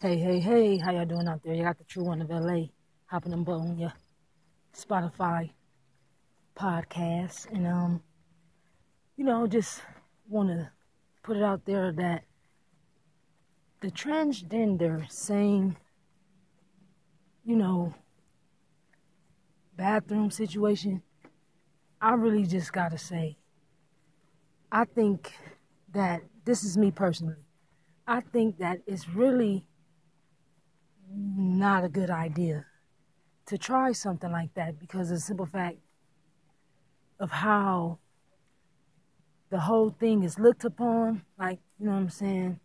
Hey, hey, hey, how y'all doing out there? You got the true one of LA hopping them on your Spotify podcast. And, um, you know, just want to put it out there that the transgender saying, you know, bathroom situation, I really just got to say, I think that this is me personally. I think that it's really not a good idea to try something like that because of the simple fact of how the whole thing is looked upon. Like, you know what I'm saying?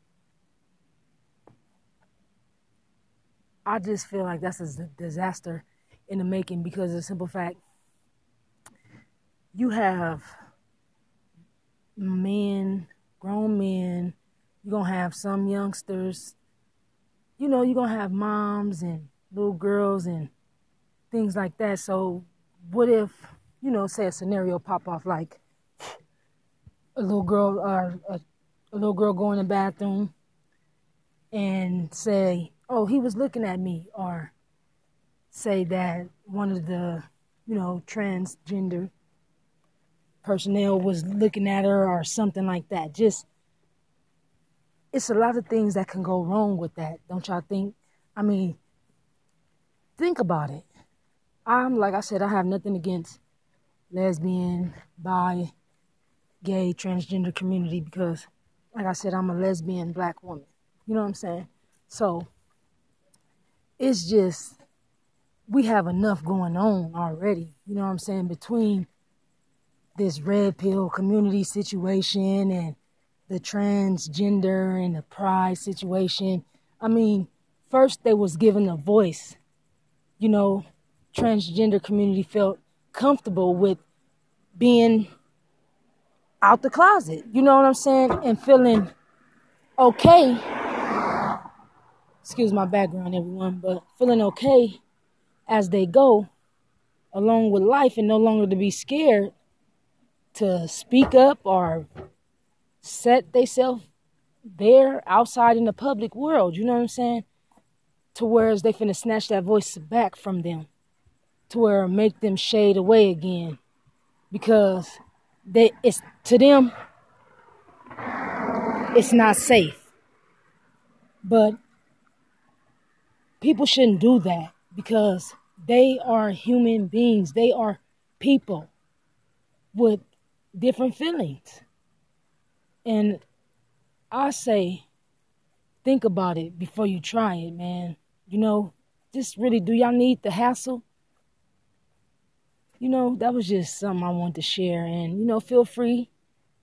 I just feel like that's a disaster in the making because of the simple fact you have men, grown men, you're going to have some youngsters you know, you're going to have moms and little girls and things like that. So, what if, you know, say a scenario pop off like a little girl or a, a little girl go in the bathroom and say, "Oh, he was looking at me," or say that one of the, you know, transgender personnel was looking at her or something like that. Just it's a lot of things that can go wrong with that, don't y'all think? I mean, think about it. I'm like I said, I have nothing against lesbian, bi, gay, transgender community because, like I said, I'm a lesbian black woman. You know what I'm saying? So it's just we have enough going on already. You know what I'm saying? Between this red pill community situation and the transgender and the pride situation. I mean, first they was given a voice. You know, transgender community felt comfortable with being out the closet. You know what I'm saying? And feeling okay. Excuse my background, everyone, but feeling okay as they go along with life and no longer to be scared to speak up or set themselves there outside in the public world. You know what I'm saying? To whereas they finna snatch that voice back from them. To where make them shade away again. Because they it's to them it's not safe. But people shouldn't do that because they are human beings. They are people with different feelings. And I say, think about it before you try it, man. You know, just really, do y'all need the hassle? You know, that was just something I wanted to share. And, you know, feel free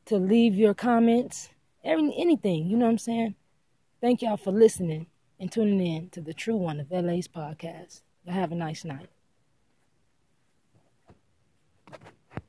to leave your comments, every, anything, you know what I'm saying? Thank y'all for listening and tuning in to the True One of LA's podcast. Y'all have a nice night.